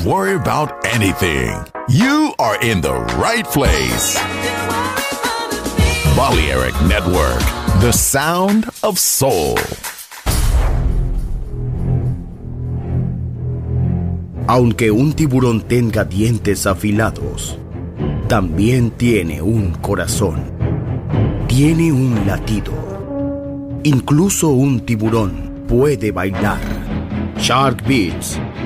Worry about anything. You are in the right place. Balearic Network, the sound of soul. Aunque un tiburón tenga dientes afilados, también tiene un corazón. Tiene un latido. Incluso un tiburón puede bailar. Shark Beats,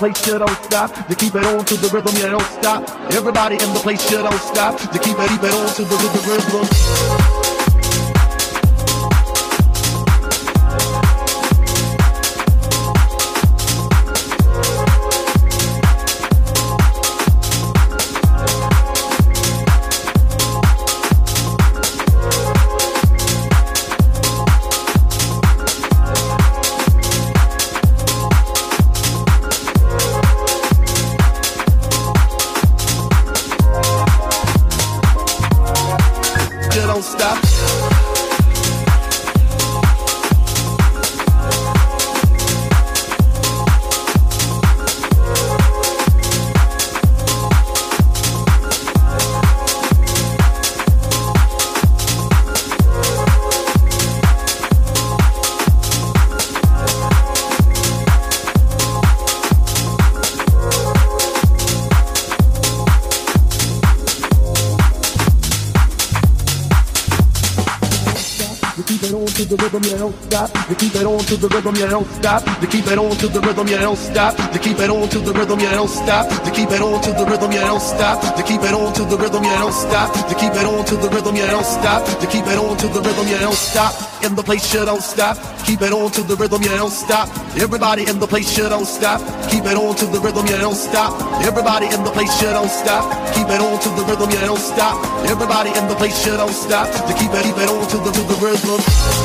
Place, you don't stop. You keep it on to the rhythm, you don't stop. Everybody in the place, you don't stop. You keep it, keep it on to the rhythm, rhythm. To the rhythm, you don't stop. You keep it on to the rhythm, you don't stop. You keep it on to the rhythm, you don't stop. You keep it on to the rhythm, you don't stop. You keep it on to the rhythm, you don't stop. You keep it on to the rhythm, you don't stop. You keep it on to the rhythm, you don't stop. In the place, you don't stop. Keep it on to the rhythm, you don't stop. Everybody in the place, you don't stop. Keep it on to the rhythm, you don't stop. Everybody in the place, you don't stop. Keep it on to the rhythm, you don't stop. Everybody in the place, you don't stop. To keep it, keep it on to the, to the rhythm.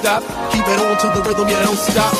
Stop. Keep it on to the rhythm, yeah, don't stop.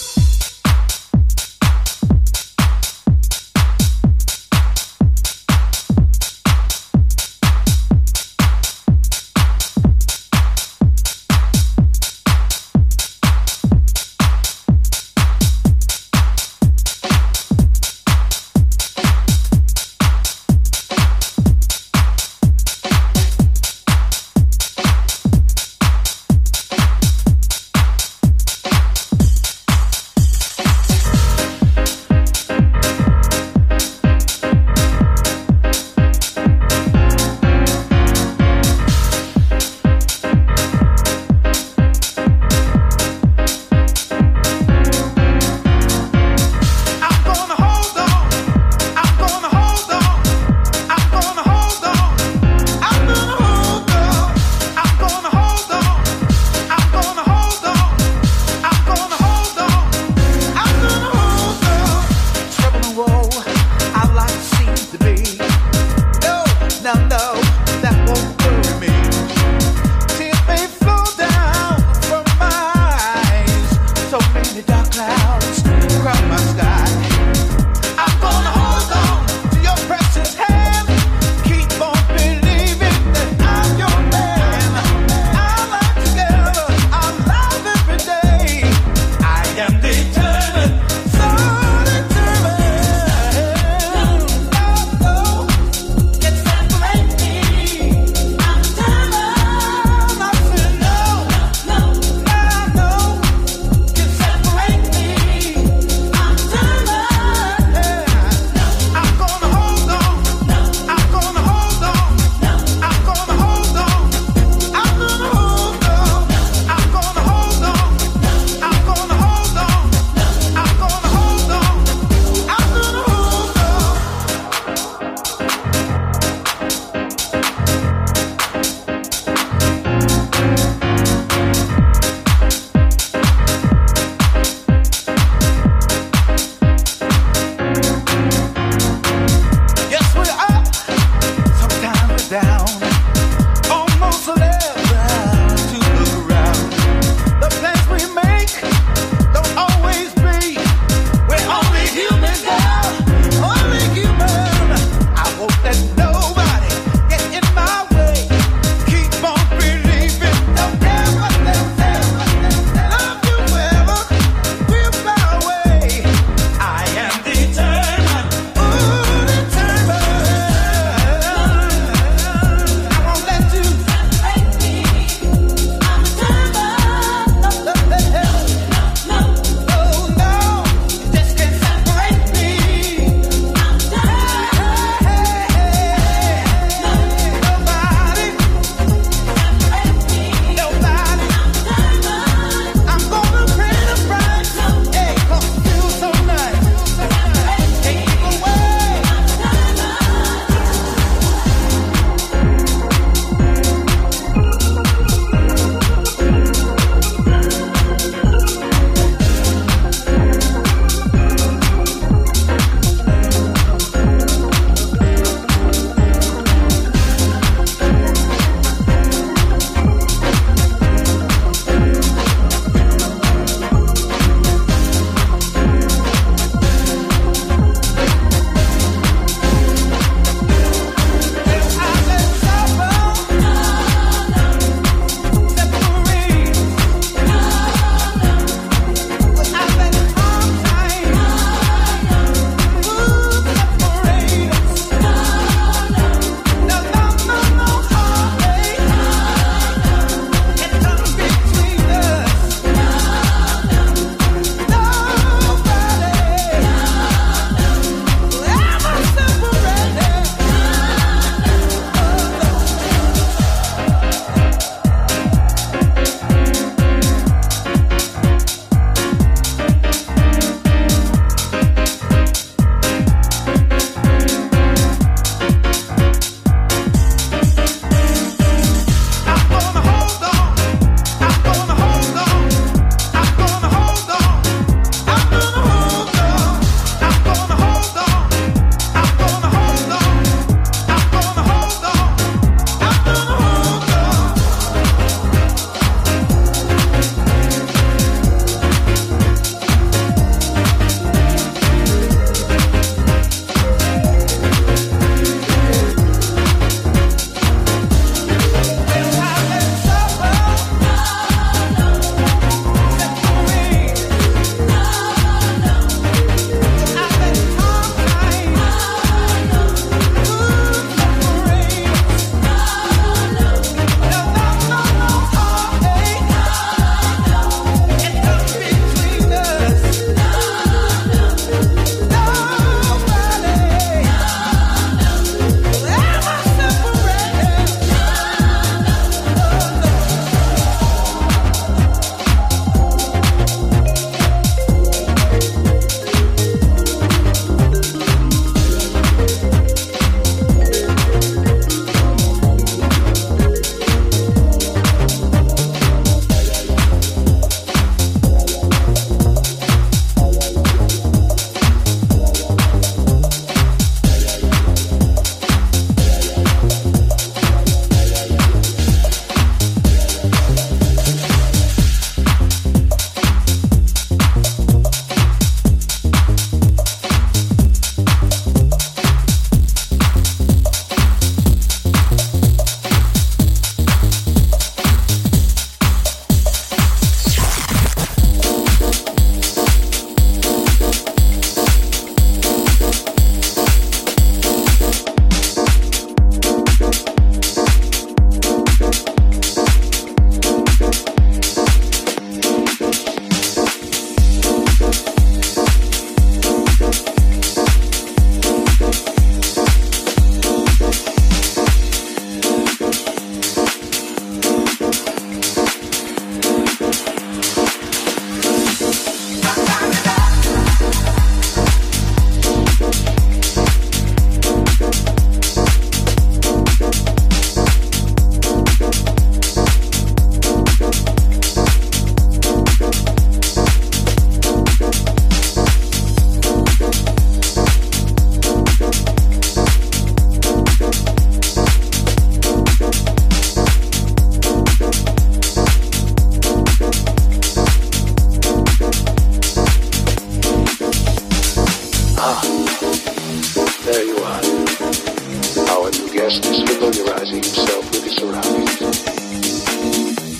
familiarizing himself with his surroundings.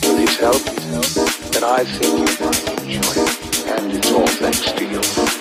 With his help, and I think you might enjoy it. And it's all thanks to you.